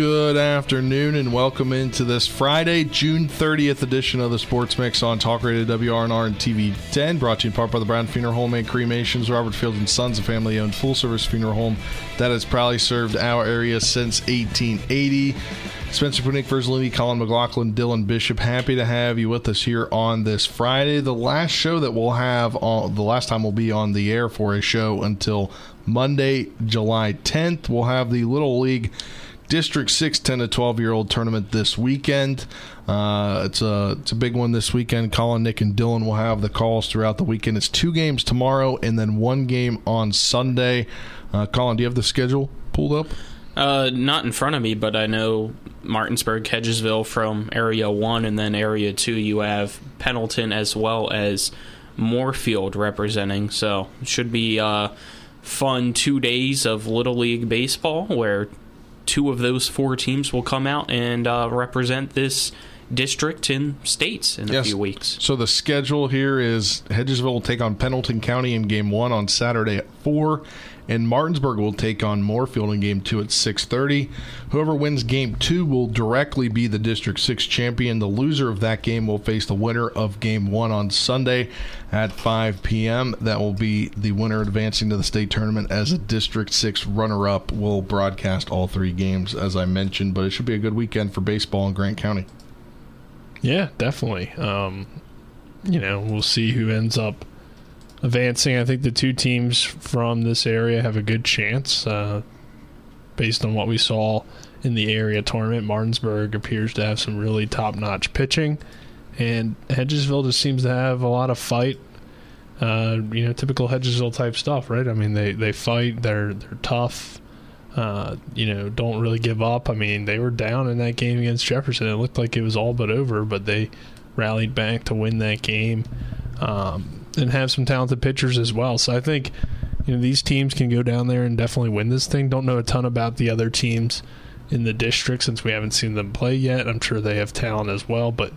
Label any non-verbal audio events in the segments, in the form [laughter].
Good afternoon and welcome into this Friday, June 30th edition of the Sports Mix on Talk Radio WRNR and TV 10, brought to you in part by the Brown Funeral Home and Cremations, Robert Field and Sons, a family-owned full-service funeral home that has proudly served our area since 1880. Spencer Punick, Verzolini, Colin McLaughlin, Dylan Bishop, happy to have you with us here on this Friday. The last show that we'll have, on, the last time we'll be on the air for a show until Monday, July 10th. We'll have the Little League District 6 10 to 12 year old tournament this weekend. Uh, it's a it's a big one this weekend. Colin, Nick, and Dylan will have the calls throughout the weekend. It's two games tomorrow and then one game on Sunday. Uh, Colin, do you have the schedule pulled up? Uh, not in front of me, but I know Martinsburg, Hedgesville from Area 1, and then Area 2, you have Pendleton as well as Moorfield representing. So it should be uh, fun two days of Little League Baseball where two of those four teams will come out and uh, represent this district in states in a Yes. few weeks. So the schedule here is Hedgesville will take on Pendleton County in game one on Saturday at four, and Martinsburg will take on Moorfield in game two at six thirty. Whoever wins game two will directly be the District Six champion. The loser of that game will face the winner of game one on Sunday at five p.m. That will be the winner advancing to the state tournament as a District Six runner-up. Will broadcast all three games as I mentioned, but it should be a good weekend for baseball in Grant County. Yeah, definitely. Um, you know, we'll see who ends up advancing. I think the two teams from this area have a good chance, uh, based on what we saw in the area tournament. Martinsburg appears to have some really top-notch pitching, and Hedgesville just seems to have a lot of fight. Uh, you know, typical Hedgesville type stuff, right? I mean, they they fight. They're they're tough. Uh, you know, don't really give up. I mean, they were down in that game against Jefferson. It looked like it was all but over, but they rallied back to win that game um, and have some talented pitchers as well. So I think you know these teams can go down there and definitely win this thing. Don't know a ton about the other teams in the district since we haven't seen them play yet. I'm sure they have talent as well, but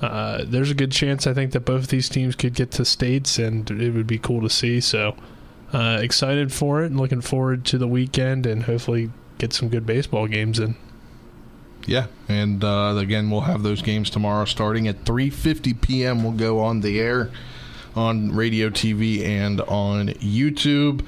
uh, there's a good chance I think that both these teams could get to states, and it would be cool to see. So uh, excited for it and looking forward to the weekend and hopefully get some good baseball games in. Yeah, and uh, again, we'll have those games tomorrow starting at 3:50 p.m. We'll go on the air on radio, TV, and on YouTube.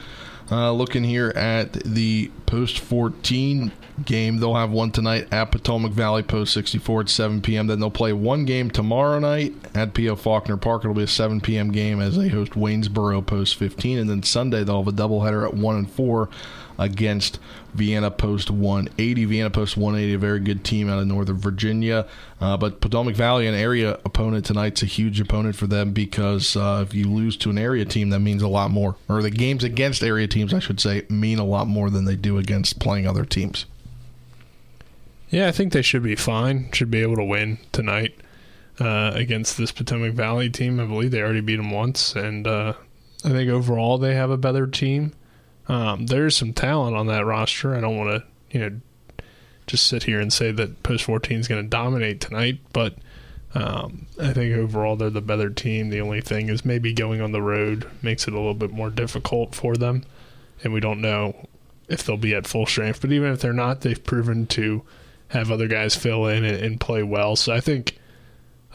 Uh, looking here at the post 14 game, they'll have one tonight at Potomac Valley Post 64 at 7 p.m. Then they'll play one game tomorrow night at P.O. Faulkner Park. It'll be a 7 p.m. game as they host Waynesboro Post 15, and then Sunday they'll have a doubleheader at 1 and 4 against Vienna Post 180. Vienna Post 180, a very good team out of Northern Virginia. Uh, but Potomac Valley, an area opponent tonight's a huge opponent for them because uh, if you lose to an area team, that means a lot more. Or the games against area teams, I should say, mean a lot more than they do against playing other teams. Yeah, I think they should be fine. Should be able to win tonight uh, against this Potomac Valley team. I believe they already beat them once, and uh, I think overall they have a better team. Um, there's some talent on that roster. I don't want to, you know, just sit here and say that Post 14 is going to dominate tonight, but um, I think overall they're the better team. The only thing is maybe going on the road makes it a little bit more difficult for them, and we don't know if they'll be at full strength. But even if they're not, they've proven to have other guys fill in and, and play well. So I think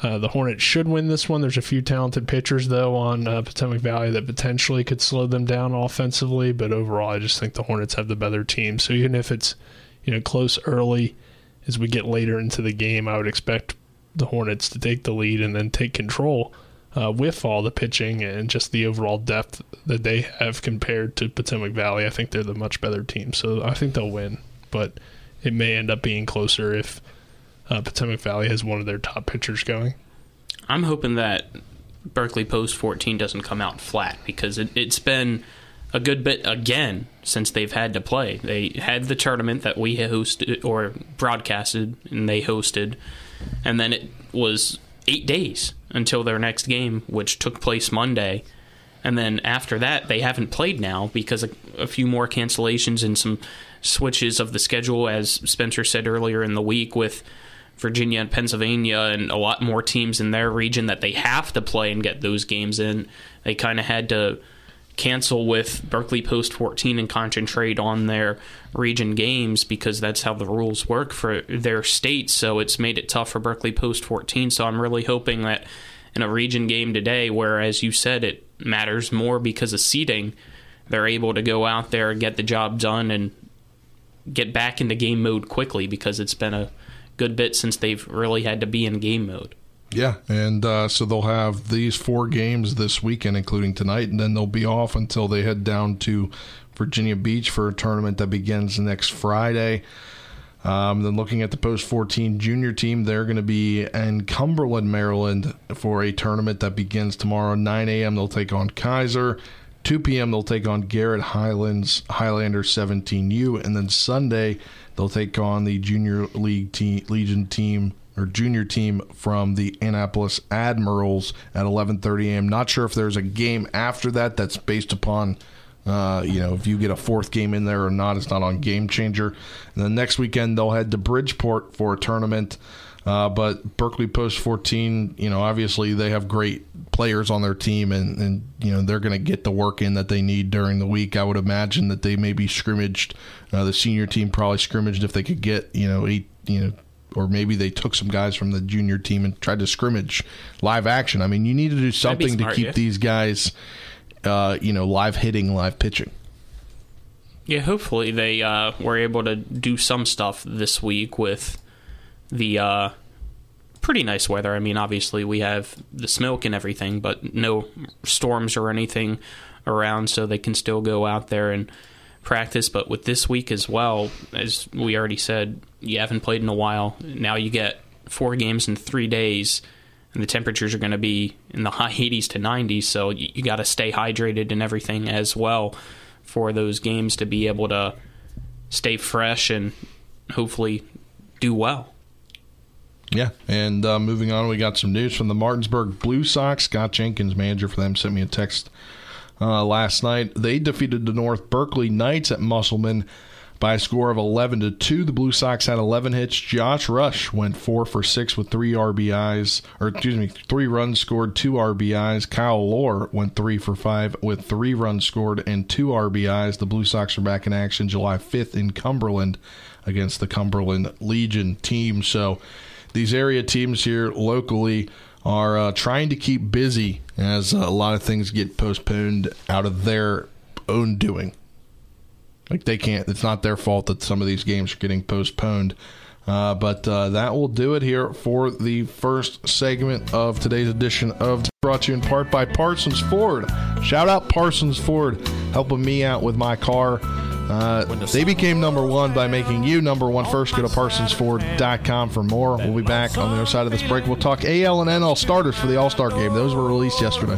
uh, the Hornets should win this one. There's a few talented pitchers though on uh, Potomac Valley that potentially could slow them down offensively, but overall, I just think the Hornets have the better team. So even if it's you know close early, as we get later into the game, I would expect the Hornets to take the lead and then take control uh, with all the pitching and just the overall depth that they have compared to Potomac Valley. I think they're the much better team, so I think they'll win. But it may end up being closer if uh, Potomac Valley has one of their top pitchers going. I'm hoping that Berkeley Post 14 doesn't come out flat because it, it's been a good bit again since they've had to play. They had the tournament that we hosted or broadcasted and they hosted, and then it was eight days until their next game, which took place Monday. And then after that, they haven't played now because a, a few more cancellations and some switches of the schedule, as Spencer said earlier in the week, with Virginia and Pennsylvania and a lot more teams in their region that they have to play and get those games in. They kind of had to cancel with Berkeley Post 14 and concentrate on their region games because that's how the rules work for their state. So it's made it tough for Berkeley Post 14. So I'm really hoping that in a region game today, where, as you said, it matters more because of seeding. they're able to go out there and get the job done and get back into game mode quickly because it's been a good bit since they've really had to be in game mode. Yeah, and uh, so they'll have these four games this weekend, including tonight, and then they'll be off until they head down to Virginia Beach for a tournament that begins next Friday. Um, then looking at the post 14 junior team, they're going to be in Cumberland, Maryland for a tournament that begins tomorrow 9 a.m. They'll take on Keyser. 2 p.m. they'll take on Garrett Highlands Highlander 17U, and then Sunday they'll take on the junior league team, Legion team or junior team from the Annapolis Admirals at 11:30 a.m. Not sure if there's a game after that. That's based upon. Uh, you know, if you get a fourth game in there or not, it's not on Game Changer. And then next weekend they'll head to Bridgeport for a tournament. Uh, but Berkeley Post 14, you know, obviously they have great players on their team, and, and you know they're going to get the work in that they need during the week. I would imagine that they maybe scrimmaged. Uh, the senior team probably scrimmaged if they could get you know eight, you know, or maybe they took some guys from the junior team and tried to scrimmage live action. I mean, you need to do something smart, to keep yeah. these guys, uh, you know, live hitting, live pitching. Yeah, hopefully they uh, were able to do some stuff this week with the uh, pretty nice weather. I mean, obviously we have the smoke and everything, but no storms or anything around, so they can still go out there and practice. But with this week as well, as we already said, you haven't played in a while. Now you get four games in three days, and the temperatures are going to be in the [laughs] high 80s to 90s, so you, you got to stay hydrated and everything as well for those games to be able to stay fresh and hopefully do well. Yeah, and uh, moving on, we got some news from the Martinsburg Blue Sox. Scott Jenkins, manager for them, sent me a text uh, last night. They defeated the North Berkeley Knights at Musselman by a score of 11 to 2. The Blue Sox had 11 hits. Josh Rush went 4 for 6 with 3 RBIs, or excuse me, 3 runs scored, 2 RBIs. Kyle Lohr went 3 for 5 with 3 runs scored and 2 RBIs. The Blue Sox are back in action July 5th in Cumberland against the Cumberland Legion team. So these area teams here locally are uh, trying to keep busy as a lot of things get postponed out of their own doing. Like they can't, it's not their fault that some of these games are getting postponed. Uh, but uh, that will do it here for the first segment of today's edition of brought to you in part by Parsons Ford. Shout out Parsons Ford helping me out with my car. Uh, they became number one by making you number one first. Go to parsonsford.com for more. We'll be back on the other side of this break. We'll talk AL and NL starters for the All Star game. Those were released yesterday.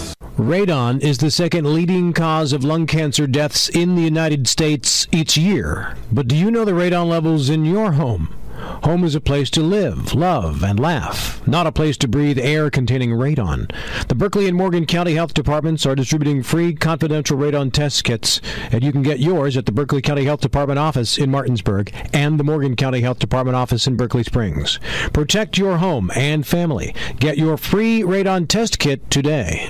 Radon is the second leading cause of lung cancer deaths in the United States each year. But do you know the radon levels in your home? Home is a place to live, love, and laugh, not a place to breathe air containing radon. The Berkeley and Morgan County Health Departments are distributing free confidential radon test kits, and you can get yours at the Berkeley County Health Department office in Martinsburg and the Morgan County Health Department office in Berkeley Springs. Protect your home and family. Get your free radon test kit today.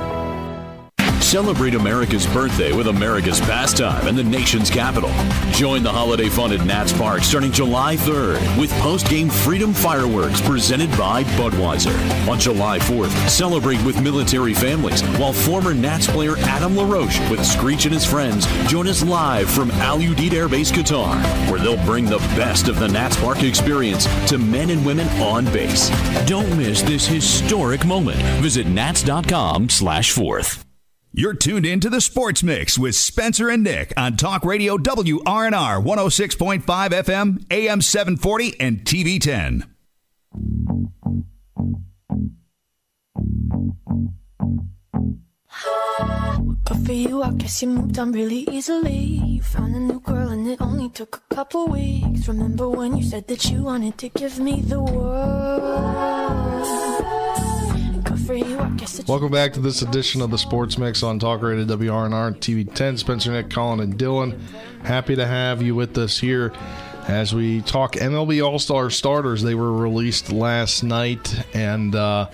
Celebrate America's birthday with America's pastime and the nation's capital. Join the holiday fun at Nats Park starting July 3rd with post-game Freedom Fireworks presented by Budweiser. On July 4th, celebrate with military families while former Nats player Adam LaRoche with Screech and his friends join us live from Al Udeid Air Base, Qatar, where they'll bring the best of the Nats Park experience to men and women on base. Don't miss this historic moment. Visit nats.com slash fourth. You're tuned in to the Sports Mix with Spencer and Nick on Talk Radio WRNR 106.5 FM, AM 740, and TV 10. Good for you, I guess you moved on really easily. You found a new girl and it only took a couple weeks. Remember when you said that you wanted to give me the world? Welcome back to this edition of the Sports Mix on Talk Radio WRNR TV 10. Spencer, Nick, Colin, and Dylan. Happy to have you with us here as we talk MLB All Star starters. They were released last night, and uh,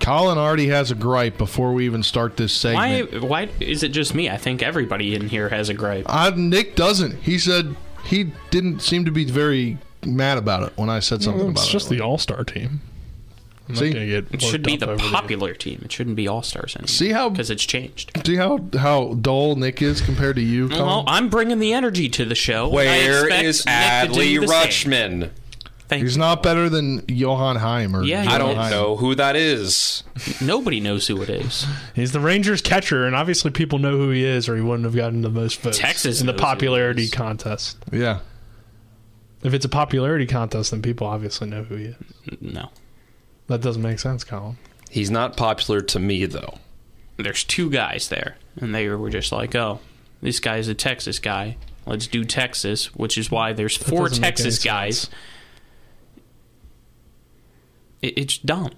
Colin already has a gripe before we even start this segment. Why is it just me? I think everybody in here has a gripe. Uh, Nick doesn't. He said he didn't seem to be very mad about it when I said something it's about just it. It's just the All Star team. I'm See? not get It should be the over popular team. It shouldn't be all stars anymore. See how because it's changed. See how how dull Nick is compared to you, Colin? Well, I'm bringing the energy to the show. and I is Nick to do Adley the same. Rutschman? He's not better than Jonah Heim or Yeah, I don't is. know who that is. Nobody knows who it is. He's the Rangers catcher, and obviously people know who he is, or he wouldn't have gotten the most votes. Texas in the knows who he popularity contest. Yeah. If it's a popularity contest, then people obviously know who he is. No, That doesn't make sense, Colin. He's not popular to me though. there's two guys there, and they were just like, "Oh, this guy's a Texas guy. Let's do Texas," which is why there's That four Texas guys. It, it's dumb.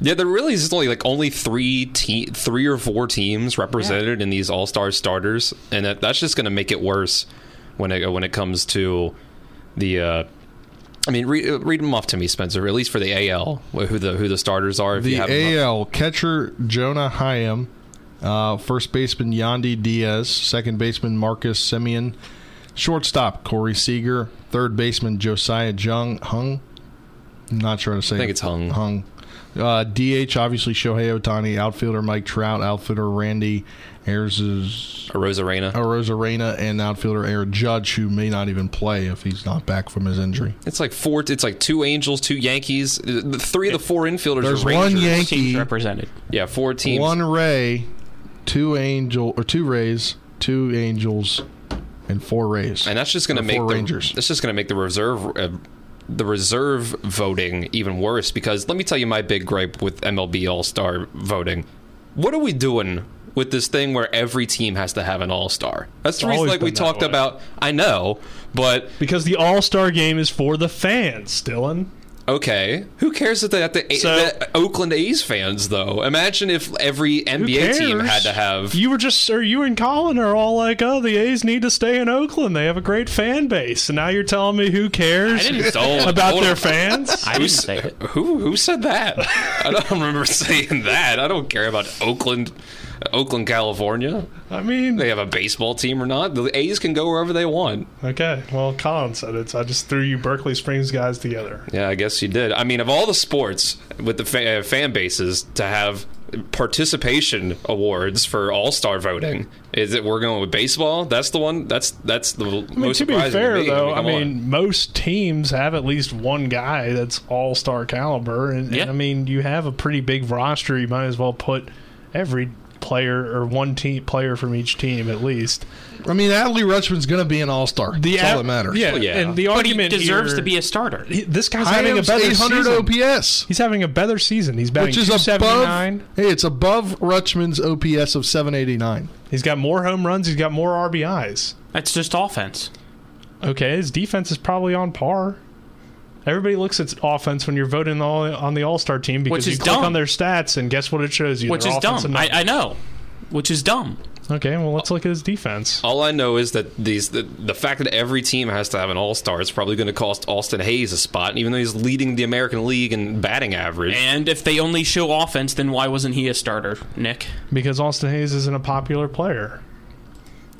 Yeah, there really is only like only three te- three or four teams represented in these All Star starters, and that, that's just going to make it worse when it when it comes to the. Uh, I mean, read, read them off to me, Spencer. At least for the AL, who the who the starters are. If The have 'em up. AL catcher Jonah Heim, uh, first baseman Yandy Diaz, second baseman Marcus Semien, shortstop Corey Seager, third baseman Josiah Jung Hung. I'm not sure how to say. I think it. it's Hung. Hung. Uh, DH obviously Shohei Ohtani, outfielder Mike Trout, outfielder Randy Ayers is Rosarena. Rosarena, and outfielder Aaron Judge, who may not even play if he's not back from his injury. It's like four. It's like two Angels, two Yankees. The three of the four infielders There's are one Yankee, Teams represented. Yeah, four teams. one Ray, two Angel or two Rays, two Angels, and four Rays. and that's just going to make the, Rangers. That's just going to make the reserve uh, the reserve voting even worse. Because let me tell you my big gripe with MLB All Star voting. What are we doing with this thing where every team has to have an All Star? That's the It's reason, like we talked way. about. I know, but Because the All Star game is for the fans, Dylan. Okay, who cares that the, that the, So- the Oakland A's fans though? Imagine if every NBA team had to have. You were just, or you and Colin are all like, "Oh, the A's need to stay in Oakland. They have a great fan base." And now you're telling me who cares I didn't Don't- about their fans? I didn't say it. Who who said that? I don't [laughs] remember saying that. I don't care about Oakland, Oakland, California. I mean, They have a baseball team or not. The A's can go wherever they want. okay. Well, Colin said it, so I just threw you Berkeley Springs guys together. Yeah, I guess you did. I mean, of all the sports with the fa- uh, fan bases to have participation awards for All Star voting, is it we're going with baseball? That's the one. That's that's the I mean, most to be fair, to me. though, I come on. mean, most teams have at least one guy that's all star caliber. And, and, I mean, you have a pretty big roster. You might as well put every player or one team player from each team at least. I mean, Adley Rutschman's going to be an All Star. That's all av- that matters. Yeah, Well, yeah. and the But he argument deserves here- to be a starter. he- this guy's having a better 800 season. OPS, He's having a better season. He's batting which is above. 279. Hey, it's above Rutschman's OPS of 789. He's got more home runs. He's got more RBIs. That's just offense. Okay, his defense is probably on par. Everybody looks at offense when you're voting all, on the All Star team because Which you is click dumb. on their stats and guess what it shows you? Which Their is dumb. I. I know. which is dumb. Okay, well let's look at his defense. All I know is that these the, the fact that every team has to have an all star is probably going to cost Austin Hays a spot, even though he's leading the American League in batting average. And if they only show offense, then why wasn't he a starter, Nick? Because Austin Hays isn't a popular player.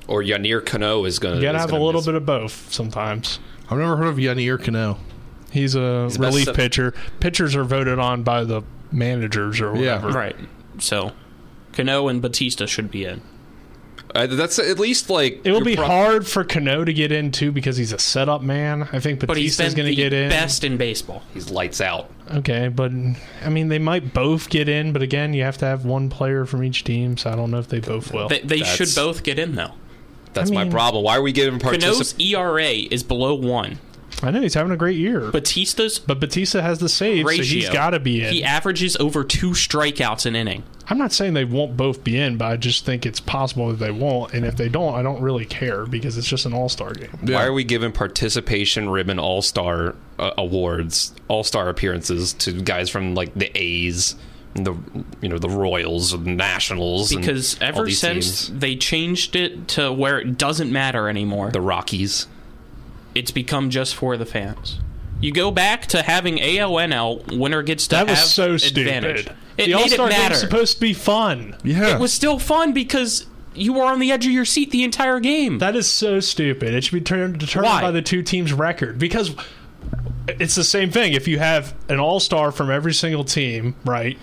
Or Yennier Cano is going to. You gotta have a little bit of both sometimes. I've never heard of Yennier Cano. He's a He's the best relief set- pitcher. Pitchers are voted on by the managers or whatever. Yeah. whatever. Right. So, Cano and Bautista should be in. Uh, that's at least like It will be pro- hard for Cano to get in too because he's a setup man. I think But he's Bautista's been going to get in. best in baseball. He's lights out. Okay, but I mean they might both get in, but again, you have to have one player from each team, so I don't know if they both will. They, they should both get in though. That's I my problem. Why are we giving Cano's participants? ERA is below one. I know he's having a great year, Bautista's but Bautista has the save, ratio. so he's got to be in. He averages over two strikeouts an inning. I'm not saying they won't both be in, but I just think it's possible that they won't, and if they don't, I don't really care because it's just an All Star game. Why are we giving participation ribbon All Star uh, awards, All Star appearances to guys from like the A's, and the you know the Royals, and the Nationals, and Because all ever these since teams. they changed it to where it doesn't matter anymore, the Rockies. It's become just for the fans. You go back to having ALNL winner gets to That was so advantage. stupid. It the All Star matter. game's supposed to be fun. Yeah. It was still fun because you were on the edge of your seat the entire game. That is so stupid. It should be turned, determined Why? by the two teams' record because it's the same thing. If you have an all star from every single team, right?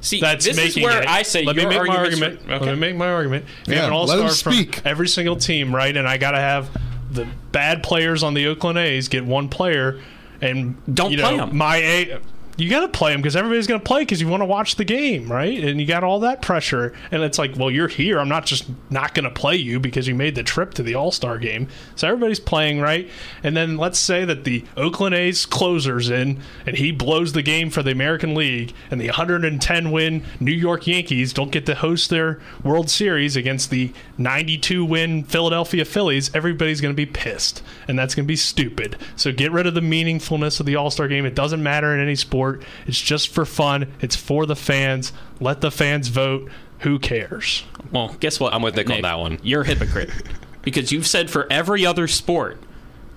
See, That's this is making where it. I say Let me make my argument. right. Let me make my argument. If you Yeah, have an all let him star from speak. every single team, right? And I got to have the bad players on the Oakland A's get one player, and Don't you play know, 'em. My A. You got to play them because everybody's going to play because you want to watch the game, right? And you got all that pressure, and it's like, well, you're here. I'm not just not going to play you because you made the trip to the All Star game. So everybody's playing, right? And then let's say that the Oakland A's closer's in, and he blows the game for the American League, and the 110 win New York Yankees don't get to host their World Series against the 92 win Philadelphia Phillies. Everybody's going to be pissed, and that's going to be stupid. So get rid of the meaningfulness of the All Star game. It doesn't matter in any sport. It's just for fun. It's for the fans. Let the fans vote. Who cares? Well, guess what? I'm with Nick on that one. You're a hypocrite [laughs] because you've said for every other sport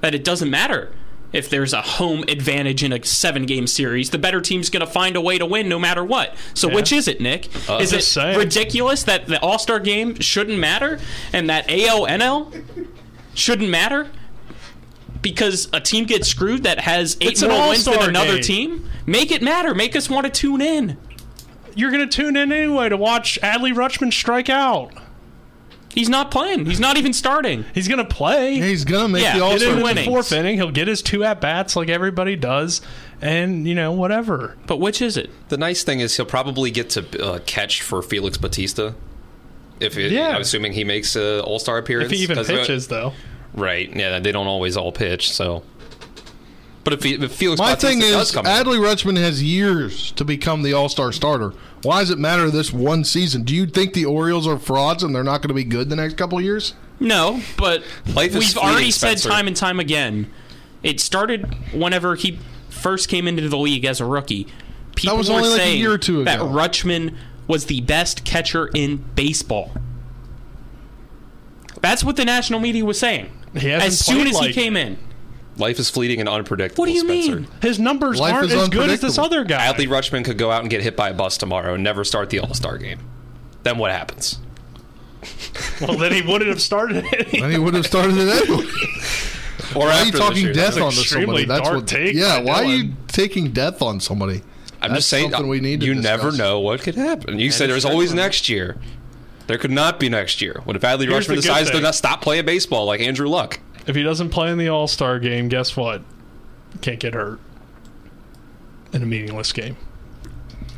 that it doesn't matter if there's a home advantage in a seven game series. The better team's going to find a way to win no matter what. So, Yeah. which is it, Nick? Uh, is it saying. ridiculous that the All Star game shouldn't matter and that AONL shouldn't matter? Because a team gets screwed that has eight It's an more wins than another game. team? Make it matter. Make us want to tune in. You're going to tune in anyway to watch Adley Rutschman strike out. He's not playing. He's not even starting. He's going to play. He's gonna make Yeah, the All it Get Star. in the fourth inning. He'll get his two at bats like everybody does, and you know whatever. But which is it? The nice thing is he'll probably get to uh, catch for Felix Bautista. If it, Yeah. I'm assuming he makes an All Star appearance. If he even 'cause, uh, pitches, though, right? Yeah, they don't always all pitch. So, but if, he, if Felix My Bautista thing is, come Adley Rutschman has years to become the All Star starter. Why does it matter this one season? Do you think the Orioles are frauds and they're not going to be good the next couple of years? No, but Life we've fleeting, already Spencer. said time and time again. It started whenever he first came into the league as a rookie. People was were only like a saying year or two ago. that. Rutschman was the best catcher in baseball. That's what the national media was saying. He hasn't as soon as like he came in. life is fleeting and unpredictable. What do you Spencer. mean? his numbers Life aren't as good as this other guy. Adley Rutschman could go out and get hit by a bus tomorrow and never start the All Star game. Then what happens? [laughs] well, then he wouldn't have started it. [laughs] And he would have started it anyway. Or Why are you talking year? death on somebody? That's dark what. take yeah, by why are you taking death on somebody? I'm That's just saying something we need uh, to You never know what could happen. You said there's always next year. There could not be next year. What if Adley Here's the Rutschman good decides to not stop playing baseball like Andrew Luck? If he doesn't play in the All Star game, guess what? Can't get hurt in a meaningless game.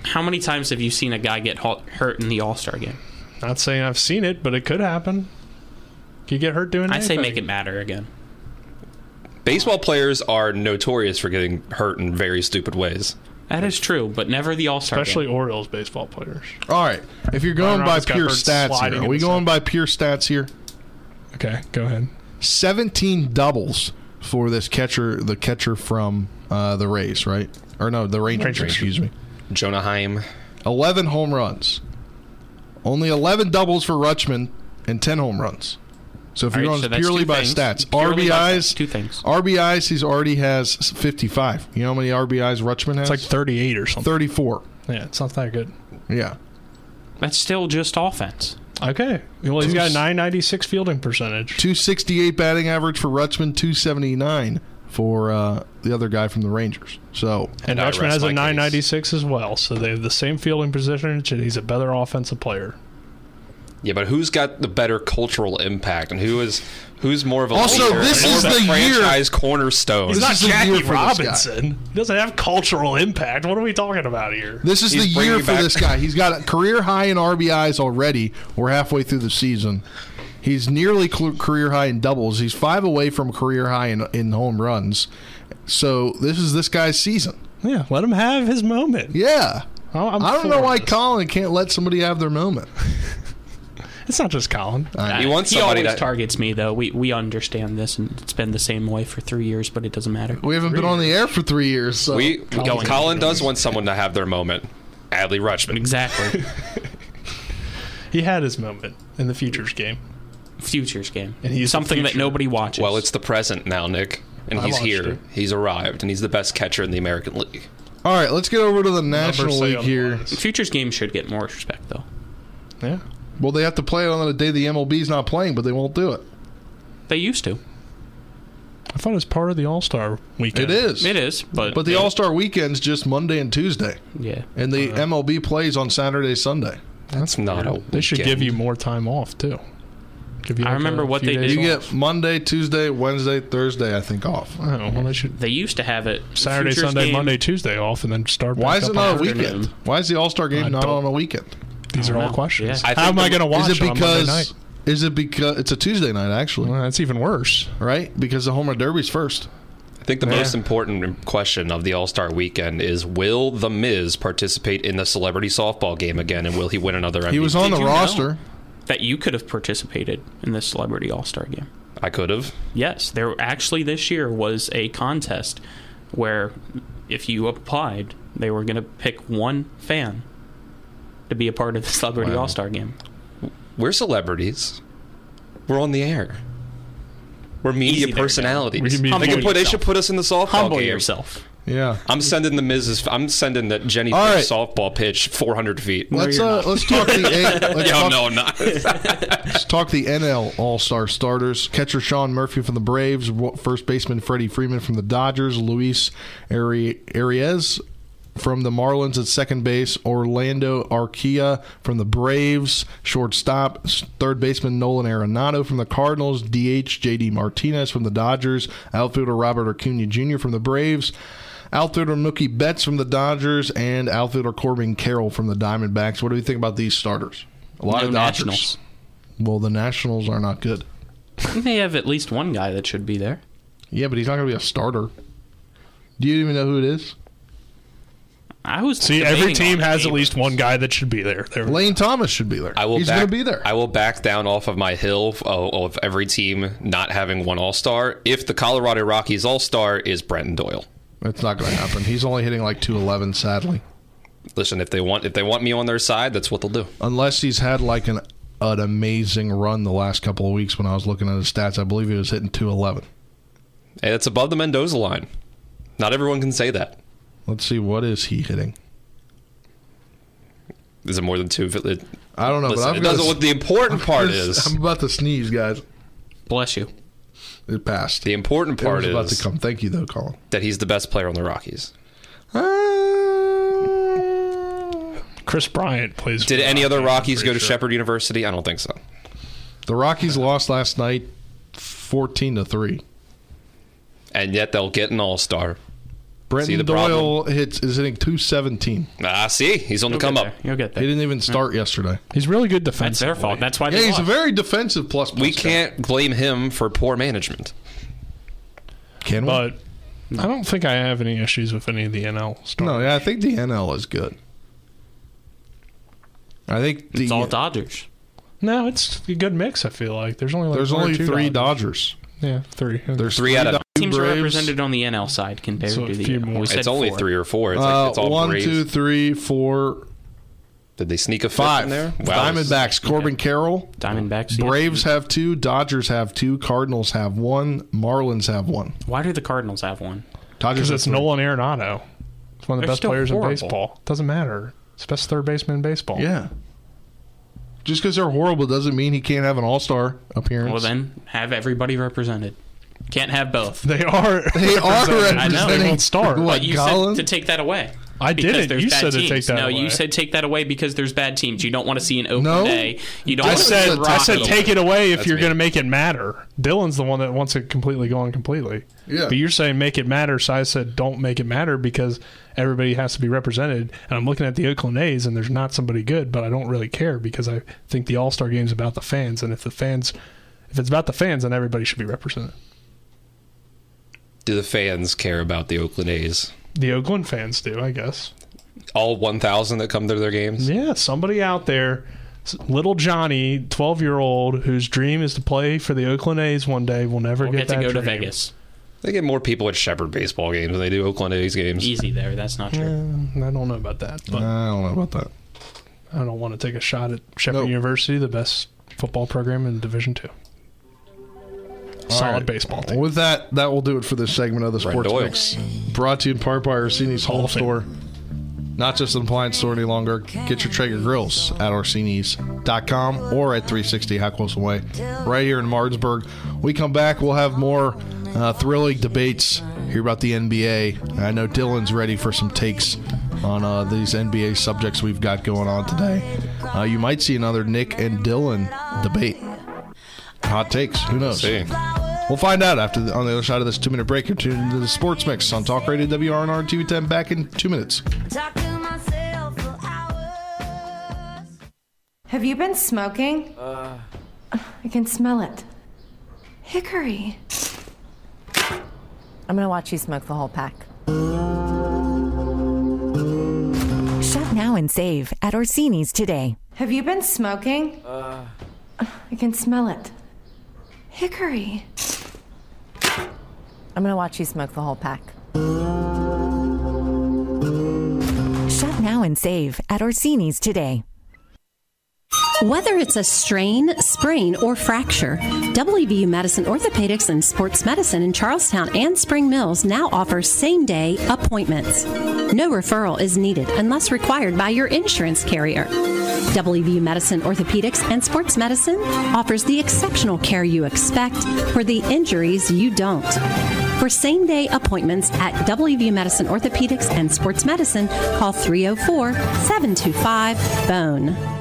How many times have you seen a guy get hurt in the All Star game? Not saying I've seen it, but it could happen. Could you get hurt doing I say make it matter again. Baseball players are notorious for getting hurt in very stupid ways. That is true, but never the All Star game. especially Orioles baseball players. All right, if you're going Ryan by Reynolds got pure hurt stats sliding here, are in we the going by pure stats here? Okay, go ahead. 17 doubles for this catcher, the catcher from uh, the Rays, right? Or no, the Rangers, Rangers. excuse me. Jonah Heim. 11 home runs. Only 11 doubles for Rutschman and 10 home runs. So if All you're right, going so that's purely by things. stats, Purely by RBIs, stats, two things. RBIs, he's already has 55. You know how many RBIs Rutschman has? It's like 38 or something. 34. Yeah, it's not that good. Yeah. That's still just offense. Okay. Well, he's got a 996 fielding percentage. 268 batting average for Rutschman, 279 for uh, the other guy from the Rangers. So And I Rutschman rest has a my case. 996 as well, so they have the same fielding percentage, and he's a better offensive player. Yeah, but who's got the better cultural impact, and who is who's more of a Also, leader, this is of a the year- cornerstone? He's This not the year Jackie for. Robinson. He doesn't have cultural impact. What are we talking about here? This is He's the year for this guy. He's got a career high in RBIs already. We're halfway through the season. He's nearly career high in doubles. He's five away from career high in, in home runs. So this is this guy's season. Yeah, let him have his moment. Yeah. I'm I'm do not know why this. Colin can't let somebody have their moment. [laughs] It's not just Colin. Uh, he wants he somebody always that targets me, though. We we understand this, and it's been the same way for three years, but it doesn't matter. We haven't been on the air for three years. So. we Going- Colin does want someone to have their moment. Adley Rutschman. Exactly. [laughs] He had his moment in the futures game. Futures game. And he's the something that future. nobody watches. Well, it's the present now, Nick, and I he's watched here. it. He's arrived, and he's the best catcher in the American League. All right, let's get over to the National say League here. otherwise. futures game should get more respect, though. Yeah. Well, they have to play it on the day the MLB's not playing, but they won't do it. They used to. I thought it was part of the All Star weekend. It is. It is, but But the All Star weekend's just Monday and Tuesday, yeah. and the uh-huh. MLB plays on Saturday, Sunday. That's not a. They should give you more time off too. Give you I like remember what they days did. You off. get Monday, Tuesday, Wednesday, Thursday, I think off. I don't know well, they should They used to have it Saturday, futures Sunday, game- Monday, Tuesday off, and then start. Why back is up it not a on weekend? Why is the All Star game I don't- on a weekend? These are don't all know. questions. Yeah. How think am I going to watch is it on Monday because? night? Is it because it's a Tuesday night actually? Well, that's even worse. Right? Because the Homer Derby's first. I think the Yeah. most important question of the All Star Weekend is: Will the Miz participate in the celebrity softball game again, and will he win another? MVP? He was on Did the roster. that you could have participated in the Celebrity All Star game. I could have. Yes, there actually this year was a contest where if you applied, they were going to pick one fan to be a part of the Celebrity Wow. All Star game. We're celebrities. We're on the air. We're media Easy personalities. We can be- they, put, they should put us in the softball Humble game. yourself. Yeah. I'm sending the Miz's. I'm sending that Jenny All right. softball pitch 400 feet. Let's you're uh, let's talk the A- [laughs] let's, Yo, talk, no, not. [laughs] let's talk the NL All Star starters. Catcher Sean Murphy from the Braves, first baseman Freddie Freeman from the Dodgers, Luis Ari- Arias from the Marlins at second base, Orlando Arcia from the Braves, shortstop, third baseman Nolan Arenado from the Cardinals, DH JD Martinez from the Dodgers, outfielder Robert Acuna Jr. from the Braves, outfielder Mookie Betts from the Dodgers, and outfielder Corbin Carroll from the Diamondbacks. What do you think about these starters? A lot No of Dodgers. Nationals. Well, the Nationals are not good. [laughs] They have at least one guy that should be there. Yeah, but he's not going to be a starter. Do you even know who it is? I was See, every team on has at least one guy that should be there. there Lane Thomas should be there. I will he's back, going to be there. I will back down off of my hill of, of every team not having one All Star if the Colorado Rockies All Star is Brenton Doyle. It's not going to happen. He's only hitting like 211, sadly. Listen, if they want if they want me on their side, that's what they'll do. Unless he's had like an an amazing run the last couple of weeks when I was looking at his stats. I believe he was hitting 211. And it's above the Mendoza line. Not everyone can say that. Let's see, what is he hitting? Is it more than two? It, I don't know, listen, but I've it got doesn't. a- What the important part [laughs] is, I'm about to sneeze, guys. Bless you. It passed. the important part was about is to come. Thank you, though, Colin. that he's the best player on the Rockies. Uh, Kris Bryant plays. Did for any other Rockies go to sure. Shepherd University? I don't think so. The Rockies lost last night, 14 to three. And yet they'll get an All Star. Brenton the Doyle hits is hitting 217. Ah, see, he's on the You'll come up. You'll get He didn't even start yesterday. He's really good defense. That's their fault. That's why Yeah, they he's a very defensive plus. plus We guy. can't blame him for poor management. Can we? But I don't think I have any issues with any of the NL stars. no, yeah, I think the NL is good. I think the It's all Dodgers. No, it's a good mix. I feel like there's only like there's only three Dodgers. Dodgers. Yeah, three. There's Three out of- Dodgers, Teams are Braves. represented on the NL side compared So a to the. few more. we said It's only four. three or four. It's, Uh, like, it's all one, Braves. two, three, four. Did they sneak a fifth Five. in there? Wow. Diamondbacks, Corbin Carroll. Diamondbacks. yeah. Braves have two. Dodgers have two. Cardinals have one. Marlins have one. Why do the Cardinals have one? Dodgers Because have it's three. Nolan Arenado. It's one of the They're best still players horrible. in baseball. Doesn't matter. It's best third baseman in baseball. Yeah. Just because they're horrible doesn't mean he can't have an All Star appearance. Well, then have everybody represented. Can't have both. They are. They [laughs] are represented. I know. They won't start. What, But you Collins? said to take that away. I Because didn't. there's You bad said to teams. take that no, away. you said take that away because there's bad teams. You don't want to see an Oakland No. A. You don't I want said, see I said take it away if That's you're going to make it matter. Dylan's the one that wants it completely gone completely. Yeah. But you're saying make it matter. So I said don't make it matter because everybody has to be represented. And I'm looking at the Oakland A's and there's not somebody good, but I don't really care because I think the All Star game is about the fans. And if the fans, if it's about the fans, then everybody should be represented. Do the fans care about the Oakland A's? The Oakland fans do, I guess. All 1,000 that come to their games? Yeah, somebody out there, little Johnny, 12 year old, whose dream is to play for the Oakland A's one day, will never We'll get, get to that go to. Vegas. They get more people at Shepherd baseball games than they do Oakland A's games. Easy there. That's not true. Eh, I don't know about that, but I don't know about that. I don't want to take a shot at Shepherd Nope. University, the best football program in Division Two. Solid right. baseball team. With that, that will do it for this segment of the Brent Sports Doyle. Mix. Brought to you in part by Orsini's Home of Fame. Store. Not just an appliance store any longer. Get your Traeger grills at Orsini's.com or at 360 Hackles Way, right here in Martinsburg. We come back, we'll have more uh, thrilling debates, here about the NBA. I know Dylan's ready for some takes on uh, these NBA subjects we've got going on today. Uh, you might see another Nick and Dylan debate. Hot takes. Who knows? See. We'll find out after the, on the other side of this two minute break. You're tuned into the Sports Mix on Talk Radio WRNR TV 10. Back in two minutes. Have you been smoking? Uh. I can smell it. Hickory. I'm gonna watch you smoke the whole pack. Shop now and save at Orsini's today. Have you been smoking? Uh. I can smell it. Hickory. I'm gonna watch you smoke the whole pack. Shop now and save at Orsini's today. Whether it's a strain, sprain, or fracture, WVU Medicine Orthopedics and Sports Medicine in Charles Town and Spring Mills now offers same day appointments. No referral is needed unless required by your insurance carrier. WVU Medicine Orthopedics and Sports Medicine offers the exceptional care you expect for the injuries you don't. For same day appointments at WVU Medicine Orthopedics and Sports Medicine, call 304 725 BONE.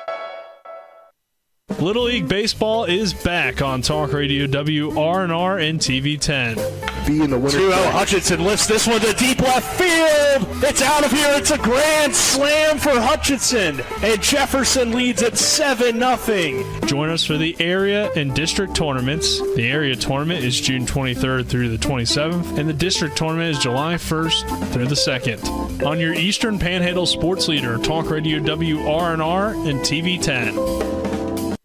Little League Baseball is back on Talk Radio WRNR and TV 10. Be in the winner. 2 Hutchinson lifts this one to deep left field. It's out of here. It's a grand slam for Hutchinson. And Jefferson leads at 7 0. Join us for the area and district tournaments. The area tournament is June 23rd through the 27th, and the district tournament is July 1st through the 2nd. On your Eastern Panhandle Sports Leader, Talk Radio WRNR and TV 10.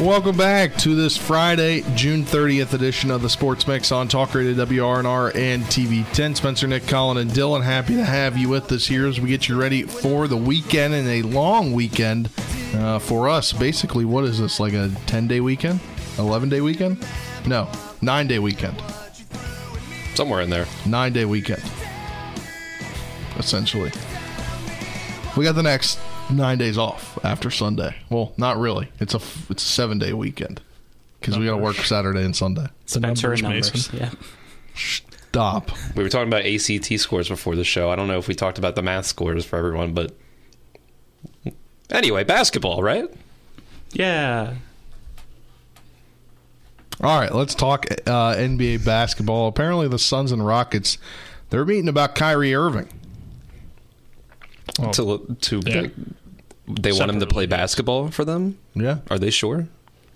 Welcome back to this Friday, June 30th edition of the Sports Mix on Talk Radio WRNR and TV 10. Spencer, Nick, Colin, and Dylan, happy to have you with us here as we get you ready for the weekend and a long weekend uh, for us. Basically, what is this, like a 10 day weekend? 11 day weekend? No, 9 day weekend. Somewhere in there. 9 day weekend. Essentially. We got the next nine days off after Sunday. Well, not really. It's a it's a seven day weekend because we got to work Saturday and Sunday. Spencer and numbers. Yeah. Stop. We were talking about ACT scores before the show. I don't know if we talked about the math scores for everyone, but anyway, basketball, right? Yeah. All right, let's talk uh, NBA basketball. Apparently, the Suns and Rockets they're meeting about Kyrie Irving. To to Yeah. like, they want him to play basketball for them. Yeah, are they sure?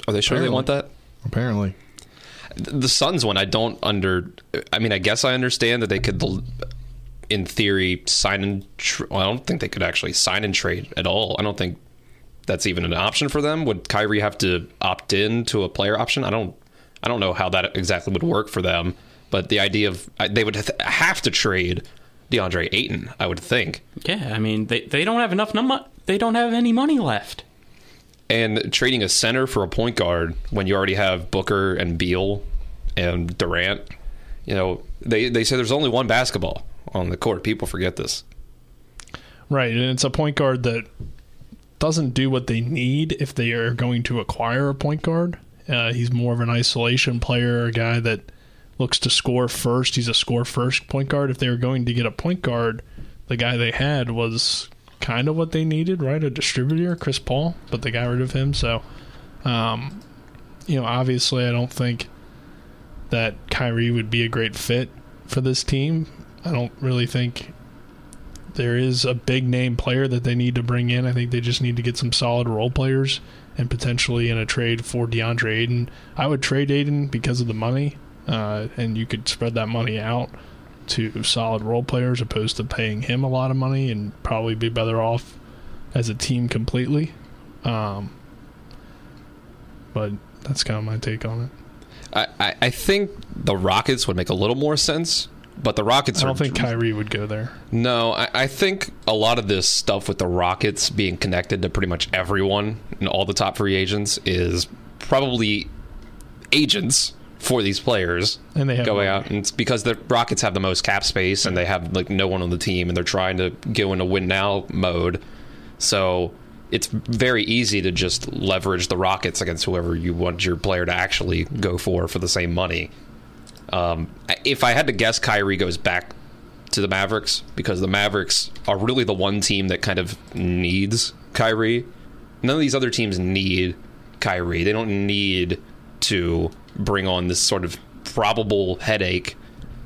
Are they sure they want that? Apparently, the Suns one I don't under. I mean, I guess I understand that they could, in theory, sign and. Tr- well, I don't think they could actually sign and trade at all. I don't think that's even an option for them. Would Kyrie have to opt in to a player option? I don't. I don't know how that exactly would work for them. But the idea of they would have to trade DeAndre Ayton, I would think. Yeah, I mean they they don't have enough num- they don't have any money left. And trading a center for a point guard when you already have Booker and Beal and Durant, you know, they, they say there's only one basketball on the court. People forget this. Right, and it's a point guard that doesn't do what they need if they are going to acquire a point guard. Uh, he's more of an isolation player, a guy that looks to score first. He's a score first point guard. If they were going to get a point guard, the guy they had was kind of what they needed, right? A distributor, Chris Paul, but they got rid of him. So, um, you know, obviously, I don't think that Kyrie would be a great fit for this team. I don't really think there is a big name player that they need to bring in. I think they just need to get some solid role players and potentially in a trade for DeAndre Ayton. I would trade Ayton because of the money, uh, and you could spread that money out to solid role players opposed to paying him a lot of money and probably be better off as a team completely. Um, but that's kind of my take on it. I, I, think the Rockets would make a little more sense, but the Rockets I don't think Kyrie would go there. No, I, I think a lot of this stuff with the Rockets being connected to pretty much everyone and all the top free agents is probably agents for these players And they have going out, and it's because the Rockets have the most cap space and they have like no one on the team, and they're trying to go into win now mode. So it's very easy to just leverage the Rockets against whoever you want your player to actually go for for the same money. Um, if I had to guess, Kyrie goes back to the Mavericks because the Mavericks are really the one team that kind of needs Kyrie. None of these other teams need Kyrie. They don't need to bring on this sort of probable headache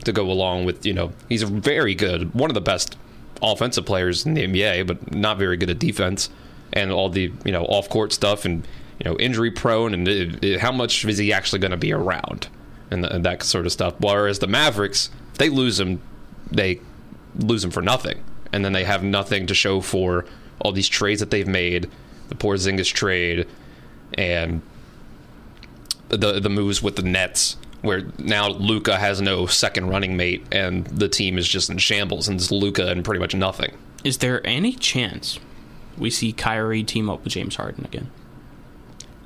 to go along with, you know, he's a very good, one of the best offensive players in the NBA, but not very good at defense and all the, you know, off court stuff and, you know, injury prone and it, it- how much is he actually going to be around and, th- and that sort of stuff. Whereas the Mavericks, they lose him, they lose him for nothing. And then they have nothing to show for all these trades that they've made, the poor Porzingis trade, and the the moves with the Nets, where now Luka has no second running mate, and the team is just in shambles, and it's Luka and pretty much nothing. Is there any chance we see Kyrie team up with James Harden again?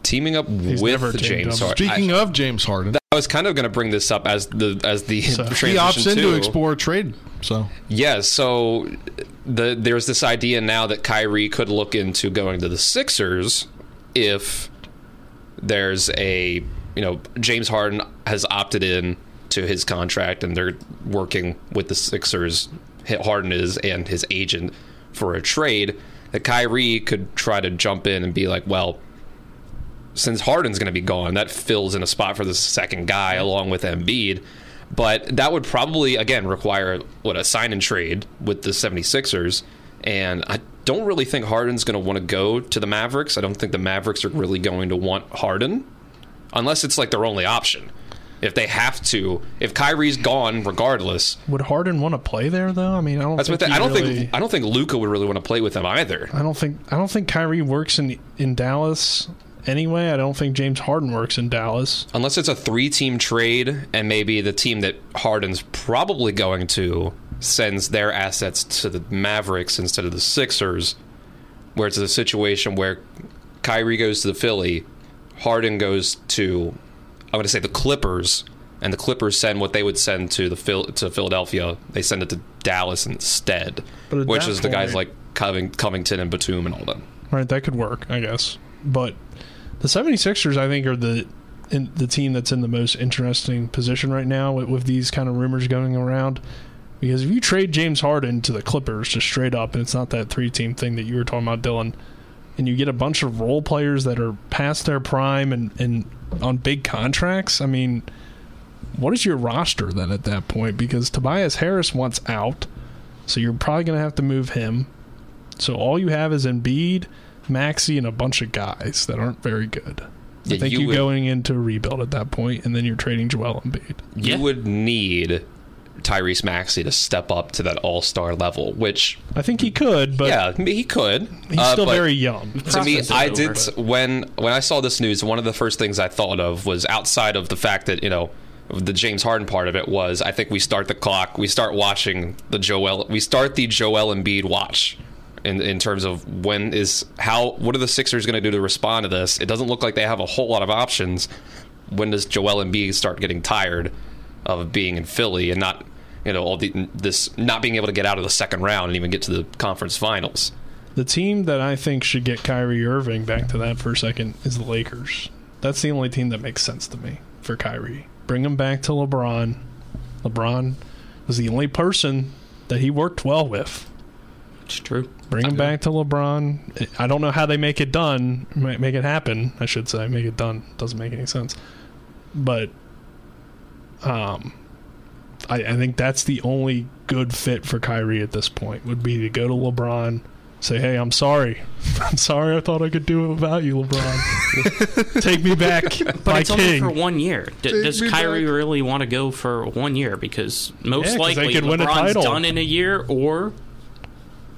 Teaming up He's with James up. Harden. Speaking I, of James Harden, I was kind of going to bring this up as the as the [laughs] he transition opts in to to- explore trade. So Yeah, so the there's this idea now that Kyrie could look into going to the Sixers if there's a you know James Harden has opted in to his contract and they're working with the Sixers Harden is and his agent for a trade that Kyrie could try to jump in and be like, well, since Harden's going to be gone, that fills in a spot for the second guy along with Embiid. But that would probably, again, require what a sign and trade with the 76ers. And I don't really think Harden's going to want to go to the Mavericks. I don't think the Mavericks are really going to want Harden unless it's like their only option. If they have to, if Kyrie's gone regardless, Would Harden want to play there though? I mean, I don't. that's what think they, I don't really- think I don't think Luka would really want to play with him either. I don't think I don't think Kyrie works in in Dallas anyway. I don't think James Harden works in Dallas. Unless it's a three team trade and maybe the team that Harden's probably going to sends their assets to the Mavericks instead of the Sixers, where it's a situation where Kyrie goes to the Philly, Harden goes to I'm going to say the Clippers, and the Clippers send what they would send to the Phil, to Philadelphia. They send it to Dallas instead, which is the guys like Coving, Covington and Batum and all them. Right, that could work, I guess. But the 76ers I think are the in the team that's in the most interesting position right now with, with these kind of rumors going around. Because if you trade James Harden to the Clippers just straight up, and it's not that three team thing that you were talking about, Dylan, and you get a bunch of role players that are past their prime and, and on big contracts, I mean, what is your roster then at that point? Because Tobias Harris wants out, so you're probably going to have to move him. So all you have is Embiid, Maxey, and a bunch of guys that aren't very good. Yeah, I think you you are would- going into a rebuild at that point, and then you're trading Joel Embiid. You would need Tyrese Maxey to step up to that All Star level, which I think he could, but yeah, he could. He's Uh, still very young. To me, I over, did but- when when I saw this news. One of the first things I thought of was outside of the fact that you know the James Harden part of it was I think we start the clock, we start watching the Joel, we start the Joel Embiid watch. In, in terms of when is how what are the Sixers going to do to respond to this? It doesn't look like they have a whole lot of options. When does Joel Embiid start getting tired of being in Philly and not you know all the this not being able to get out of the second round and even get to the conference finals? The team that I think should get Kyrie Irving back to that for a second is the Lakers. That's the only team that makes sense to me for Kyrie. Bring him back to LeBron. LeBron was the only person that he worked well with. It's true. Bring him back to LeBron. I don't know how they make it done, ma- make it happen. I should say, make it done. Doesn't make any sense. But, um, I, I think that's the only good fit for Kyrie at this point. Would be to go to LeBron, say, "Hey, I'm sorry. [laughs] I'm sorry. I thought I could do it without you, LeBron. [laughs] Take me back, But my it's only for one year. D- does me Kyrie really want to go for one year? Because most Yeah, 'cause they likely could win a LeBron's done in a year, or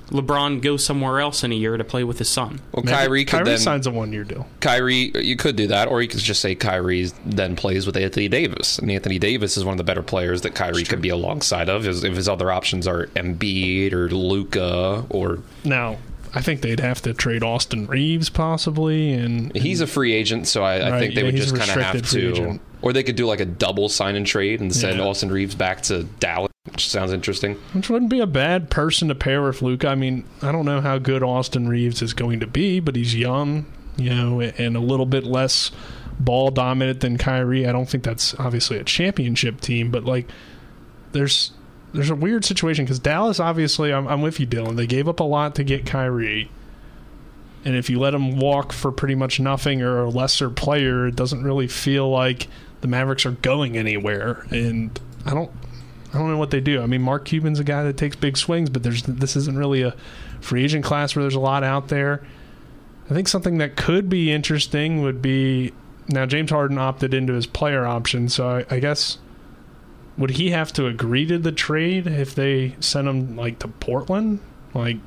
LeBron goes somewhere else in a year to play with his son. Well, Kyrie could Kyrie then signs a one-year deal. Kyrie, you could do that, or you could just say Kyrie then plays with Anthony Davis, and Anthony Davis is one of the better players that Kyrie could be alongside of. If if his other options are Embiid or Luka, or Now, I think they'd have to trade Austin Reaves possibly, and he's a free agent, so I, I Right, think they yeah, would just kind of have to, agent. or they could do like a double sign and trade and send Yeah. Austin Reaves back to Dallas, which sounds interesting. Which wouldn't be a bad person to pair with Luka. I mean, I don't know how good Austin Reaves is going to be, but he's young, you know, and a little bit less ball dominant than Kyrie. I don't think that's obviously a championship team, but like, there's there's a weird situation because Dallas, obviously, I'm, I'm with you, Dylan. They gave up a lot to get Kyrie, and if you let him walk for pretty much nothing or a lesser player, it doesn't really feel like the Mavericks are going anywhere. And I don't I don't know what they do. I mean, Mark Cuban's a guy that takes big swings, but there's this isn't really a free agent class where there's a lot out there. I think something that could be interesting would be now James Harden opted into his player option, so I, I guess would he have to agree to the trade if they sent him like to Portland? Like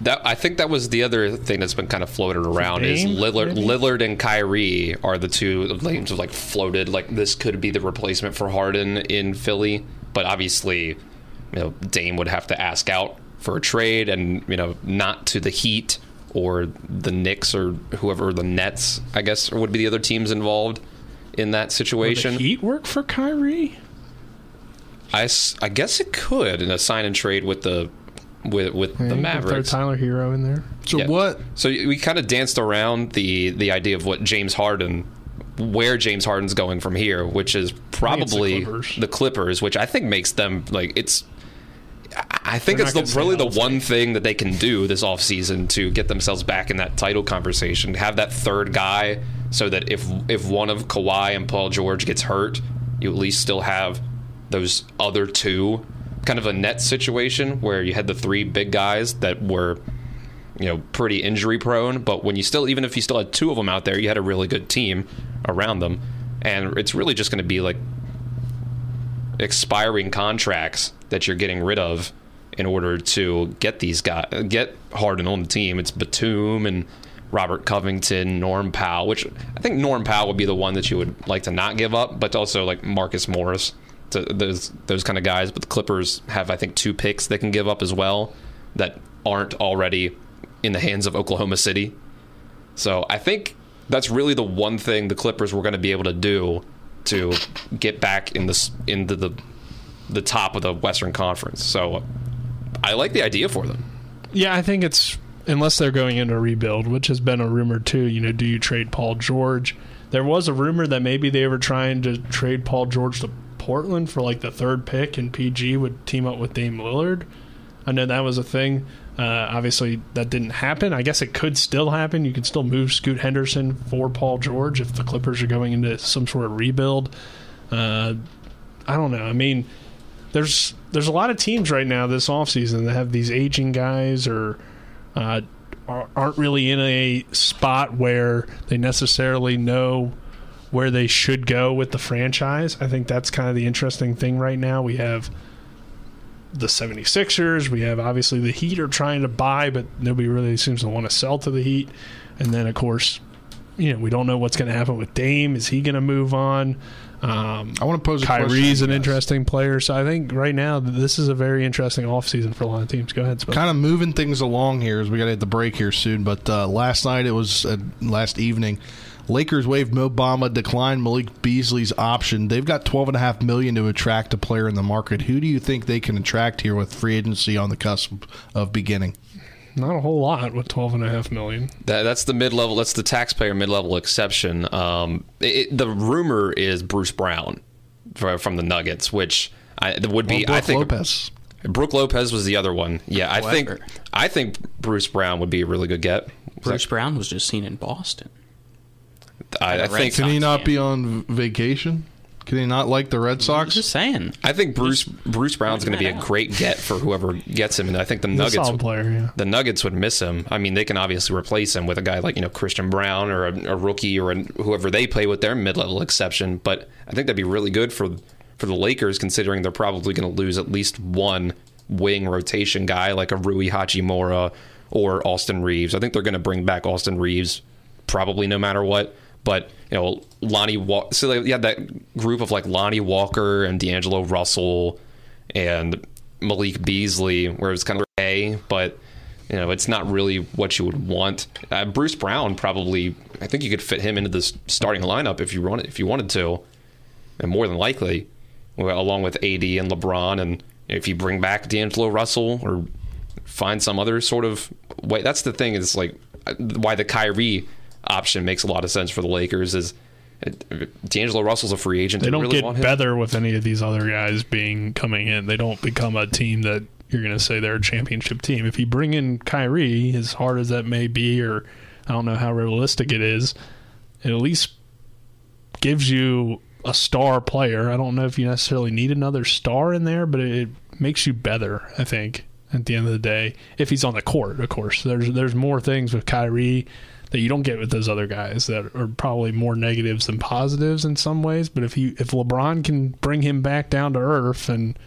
That I think that was the other thing that's been kind of floated around is Lillard, maybe? Lillard and Kyrie are the two names of like floated like this could be the replacement for Harden in Philly, but obviously, you know, Dame would have to ask out for a trade and you know not to the Heat or the Knicks or whoever the Nets I guess would be the other teams involved in that would situation. the Heat work for Kyrie? I, s- I guess it could in a sign and trade with the with with Yeah, the you can Throw Mavericks. Tyler Herro in there. So what? So we kind of danced around the the idea of what James Harden, where James Harden's going from here, which is probably Clippers. the Clippers, which I think makes them like it's. I- I think They're it's the, really the one thing that they can do this offseason to get themselves back in that title conversation. Have that third guy, so that if if one of Kawhi and Paul George gets hurt, you at least still have those other two. Kind of a net situation where you had the three big guys that were you know pretty injury prone but when you still even if you still had two of them out there you had a really good team around them and it's really just going to be like expiring contracts that you're getting rid of in order to get these guys get Harden on the team it's Batum and Robert Covington Norm Powell which I think Norm Powell would be the one that you would like to not give up but also like Marcus Morris to those those kind of guys but the Clippers have I think two picks they can give up as well that aren't already in the hands of Oklahoma City. So I think that's really the one thing the Clippers were going to be able to do to get back in this into the the top of the Western Conference. So I like the idea for them. Yeah, I think it's unless they're going into a rebuild, which has been a rumor too. You know, do you trade Paul George? there was a rumor that maybe they were trying to trade Paul George to Portland for like the third pick, and PG would team up with Dame Lillard. I know that was a thing. Uh, obviously, that didn't happen. I guess it could still happen. You could still move Scoot Henderson for Paul George if the Clippers are going into some sort of rebuild. Uh, I don't know. I mean, there's there's a lot of teams right now this offseason that have these aging guys or uh, aren't really in a spot where they necessarily know where they should go with the franchise. I think that's kind of the interesting thing right now. We have the 76ers, we have obviously the Heat are trying to buy, but nobody really seems to want to sell to the Heat. And then, of course, you know, we don't know what's going to happen with Dame. Is he going to move on? Um, I want to pose a Kyrie's question, an interesting player, so I think right now this is a very interesting offseason for a lot of teams. Go ahead, Spud. kind of moving things along here as we got to hit the break here soon. But uh, last night it was uh, last evening. Lakers waived Mo Bamba, declined Malik Beasley's option. They've got twelve and a half million to attract a player in the market. Who do you think they can attract here with free agency on the cusp of beginning? Not a whole lot with twelve and a half million. That, that's the mid level. That's the taxpayer mid level exception. Um, it, the rumor is Bruce Brown for, from the Nuggets, which I, would be. Well, I think Lopez. Brooke Lopez was the other one. Yeah, I think I think Bruce Brown would be a really good get. Bruce Brown was just seen in Boston. I, I Red think Can he not fan. be on vacation? Can he not like the Red Sox? Just saying. I think Bruce Bruce Brown's going to be a great get for whoever gets him, and I think the Nuggets solid player, yeah. the Nuggets would miss him. I mean, they can obviously replace him with a guy like you know Christian Braun or a, a rookie or a, whoever they play with their mid level exception. But I think that'd be really good for for the Lakers, considering they're probably going to lose at least one wing rotation guy like a Rui Hachimura or Austin Reaves. I think they're going to bring back Austin Reaves probably no matter what. But you know, Lonnie. Wa- so you had that group of like Lonnie Walker and D'Angelo Russell and Malik Beasley, where it was kind of a, but you know, it's not really what you would want. Uh, Bruce Brown probably. I think you could fit him into this starting lineup if you wanted. If you wanted to, and more than likely, along with AD and LeBron, and if you bring back D'Angelo Russell or find some other sort of way. That's the thing is like uh, why the Kyrie option makes a lot of sense for the Lakers is D'Angelo Russell's a free agent. They don't really get want him. better with any of these other guys being coming in. They don't become a team that you're going to say they're a championship team. If you bring in Kyrie, as hard as that may be, or I don't know how realistic it is, it at least gives you a star player. I don't know if you necessarily need another star in there, but it makes you better. I think at the end of the day, if he's on the court, of course. There's there's more things with Kyrie that you don't get with those other guys that are probably more negatives than positives in some ways. But if he if LeBron can bring him back down to earth and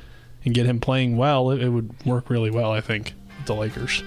and get him playing well, it, it would work really well. I think with the Lakers.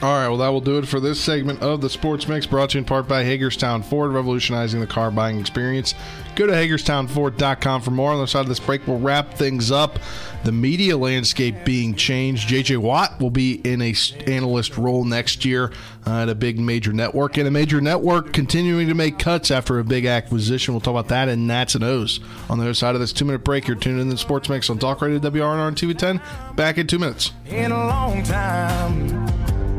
All right, well, that will do it for this segment of the Sports Mix, brought to you in part by Hagerstown Ford, revolutionizing the car buying experience. Go to HagerstownFord.com for more. On the side of this break, we'll wrap things up. The media landscape being changed. J.J. Watt will be in a analyst role next year uh, at a big major network, and a major network continuing to make cuts after a big acquisition. We'll talk about that and Nats and O's. On the other side of this two-minute break, you're tuned in to Sports Mix on Talk Radio WRNR and TV10. Back in two minutes. in a long time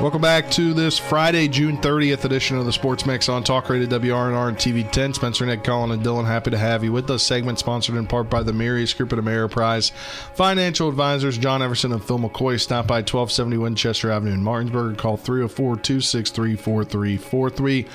Welcome back to this Friday, June 30th edition of the Sports Mix on Talk Radio WRNR and TV 10. Spencer, Nick, Colin, and Dylan, happy to have you with us. Segment sponsored in part by the Marius Group of Ameriprise Financial Advisors, John Everson and Phil McCoy. Stop by 1270 Winchester Avenue in Martinsburg. Call 304 263 4343.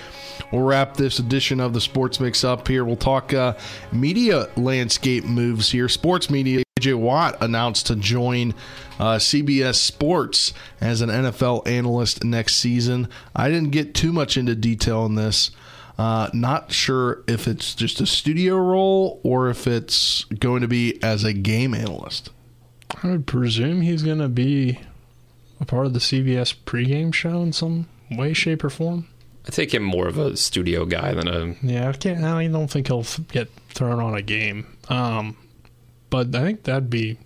We'll wrap this edition of the Sports Mix up here. We'll talk uh, media landscape moves here. Sports media. AJ Watt announced to join uh, CBS Sports as an NFL analyst next season. I didn't get too much into detail on this. Uh, not sure if it's just a studio role or if it's going to be as a game analyst. I would presume he's going to be a part of the CBS pregame show in some way, shape, or form. I take him more of a studio guy than a. Yeah, I can't. I don't think he'll get thrown on a game. Um, but I think that'd be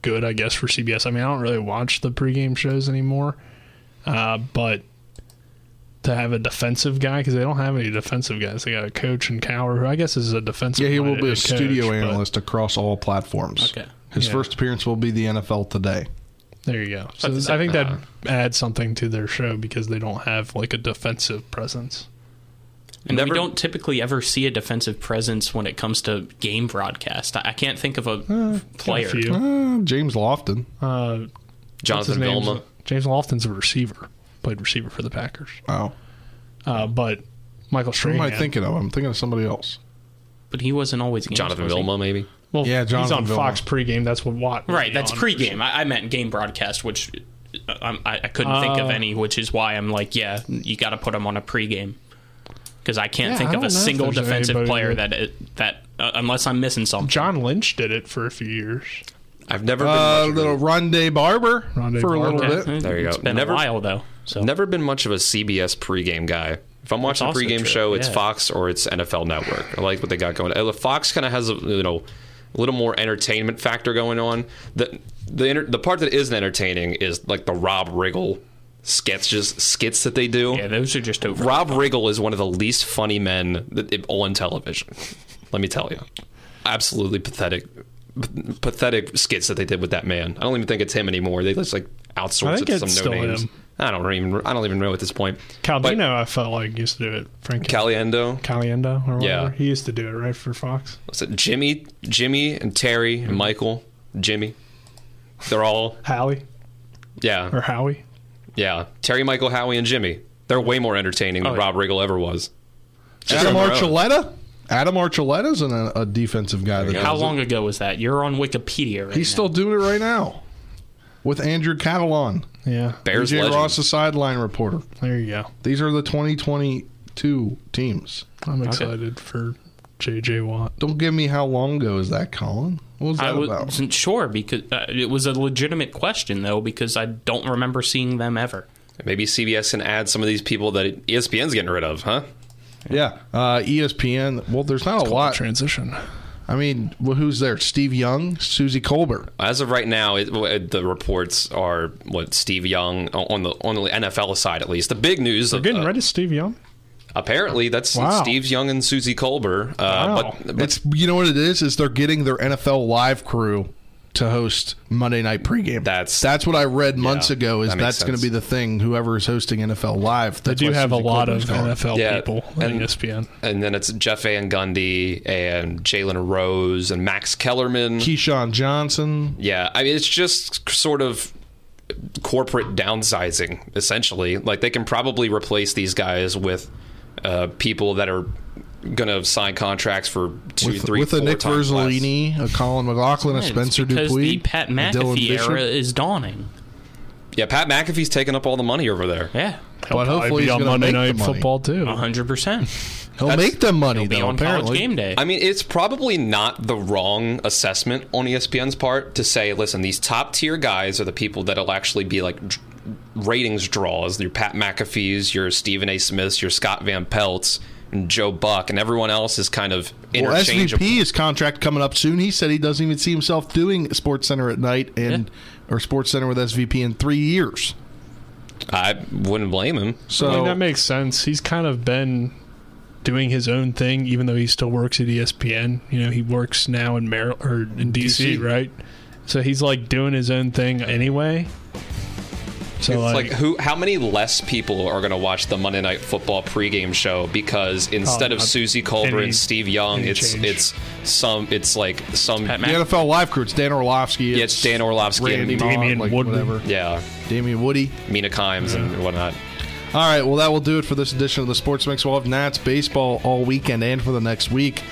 good, I guess, for CBS. I mean, I don't really watch the pregame shows anymore, uh, but to have a defensive guy because they don't have any defensive guys. They got a coach and Cowher, who I guess is a defensive. Yeah, he will be a coach, studio but analyst across all platforms. Okay. His Yeah. first appearance will be the NFL today. There you go. So I think that adds something to their show because they don't have like a defensive presence. And Never- we don't typically ever see a defensive presence when it comes to game broadcast. I I can't think of a player. A. Uh, James Lofton. Uh, Jonathan? Vilma. James Lofton's a receiver. Played receiver for the Packers. Oh. Uh, but Michael Strahan. Who am I thinking of? I'm thinking of somebody else. But he wasn't always games, Jonathan was? Vilma, maybe. Well, Yeah, he's on Vilma. Fox pregame. That's what Watt. Right, that's on. pregame. I, I meant game broadcast, which uh, I'm- I, I couldn't think of Uh, any, which is why I'm like, yeah, you got to put him on a pregame because I can't Yeah, think I of a single defensive player that- that it, that uh, unless I'm missing something. John Lynch did it for a few years. I've never been Uh, much a- little Rondé Barber Rondé for a little Barber. bit. There you It's go. been Never- a while though. So Never been much of a CBS pregame guy. If I'm watching a pregame true, show, it's yeah. Fox or it's NFL Network. I like what they got going. Uh, Fox kind of has a you know a little more entertainment factor going on. The the enter- the part that isn't entertaining is like the Rob Riggle sketches skits that they do. yeah, those are just over. Rob Riggle is one of the least funny men that, on television. Let me tell you, absolutely pathetic, p- pathetic skits that they did with that man. I don't even think it's him anymore. They just like I outsource it to some no names. him. I don't even. I don't even know at this point. Caldino, I felt like used to do it. Frank Caliendo. Caliendo or whatever. Yeah. He used to do it right for Fox. Was it Jimmy, Jimmy, and Terry and mm-hmm. Michael, Jimmy? They're all Howie yeah, or Howie. Yeah. Terry, Michael, Howie, and Jimmy. They're way more entertaining than Oh, yeah. Rob Riggle ever was. Just Adam on. Archuleta? Adam Archuleta's an, uh, a defensive guy. That How long it. ago was that? You're on Wikipedia right He's now. still doing it right now with Andrew Catalon, Yeah. Bears AJ legend. Ross, the sideline reporter. There you go. These are the 2022 teams. I'm excited for JJ Watt. Don't give me how long ago is that, Colin? What was that I wasn't sure because uh, it was a legitimate question though because I don't remember seeing them ever. Maybe CBS can add some of these people that ESPN's getting rid of, huh? Yeah, uh, ESPN. Well, there's not a lot. Transition. I mean, well, who's there? Steve Young, Suzy Kolber. As of right now, it, it- the reports are what Steve Young on the on the NFL side at least. The big news We're of, getting uh, rid of Steve Young. Apparently that's Wow. Steve Young and Suzy Kolber. Uh, Wow. but, but It's you know what it is is they're getting their NFL live crew to host Monday night pregame. That's that's what I read months Yeah, ago. Is that that's going to be the thing? Whoever is hosting NFL Live. They do why have a Susie lot of Kolber's gone. NFL people on E and- ESPN. And then it's Jeff Van Gundy and Jalen Rose and Max Kellerman. Keyshawn Johnson. Yeah, I mean it's just sort of corporate downsizing essentially. Like they can probably replace these guys with uh, people that are going to sign contracts for two, with, three, with a Nick times. Verzolini, a Colin McLaughlin, a Spencer because DuPuis, the Pat a McAfee era is dawning. Yeah, Pat McAfee's taking up all the money over there. Yeah, But hopefully he's on Monday make the Night money. Football too. hundred percent. He'll make them money He'll be though. on apparently, college game day. I mean, it's probably not the wrong assessment on ESPN's part to say, listen, these top tier guys are the people that'll actually be like dr- ratings draws. Your Pat McAfee's, your Stephen A. Smiths, your Scott Van Pelts, and Joe Buck, and everyone else is kind of Well, interchangeable. SVP his contract coming up soon. He said he doesn't even see himself doing Sports Center at night and or Sports Center with SVP in three years. I wouldn't blame him. So I mean, that makes sense. He's kind of been doing his own thing, even though he still works at ESPN. You know, he works now in Mar- or in DC, DC. right? So he's like doing his own thing anyway. So it's like, like, who? How many less people are going to watch the Monday Night Football pregame show because oh, instead of not Suzy Kolber and Steve Young, it's change. it's some it's like some the NFL Live crew. It's Dan Orlovsky. yeah, it's Dan Orlovsky Randy and Moss, Damian like, Woodward. whatever. yeah, Damian Woody. Mina Kimes and whatnot. All right, well, that will do it for this edition of the Sports Mix. We'll have Nats baseball all weekend and for the next week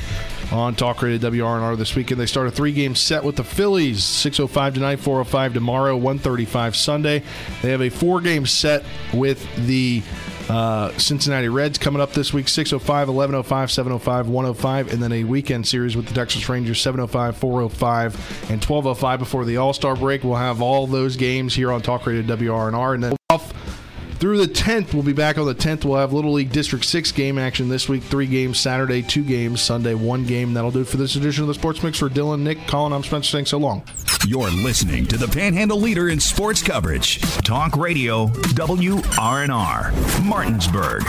on Talk Radio WRNR this weekend. They start a three-game set with the Phillies, 6.05 tonight, 4.05 tomorrow, 1.35 Sunday. They have a four-game set with the uh, Cincinnati Reds coming up this week, 6.05, 11.05, 7.05, 1.05, and then a weekend series with the Texas Rangers, 7.05, 4.05, and 12.05 before the All-Star break. We'll have all those games here on Talk Radio WRNR, and then off through the 10th. We'll be back on the 10th. We'll have Little League District 6 game action this week. Three games Saturday, two games Sunday, one game. That'll do it for this edition of the Sports Mix. For Dylan, Nick, Colin, I'm Spencer saying so long. You're listening to the Panhandle leader in sports coverage. Talk Radio WRNR, Martinsburg.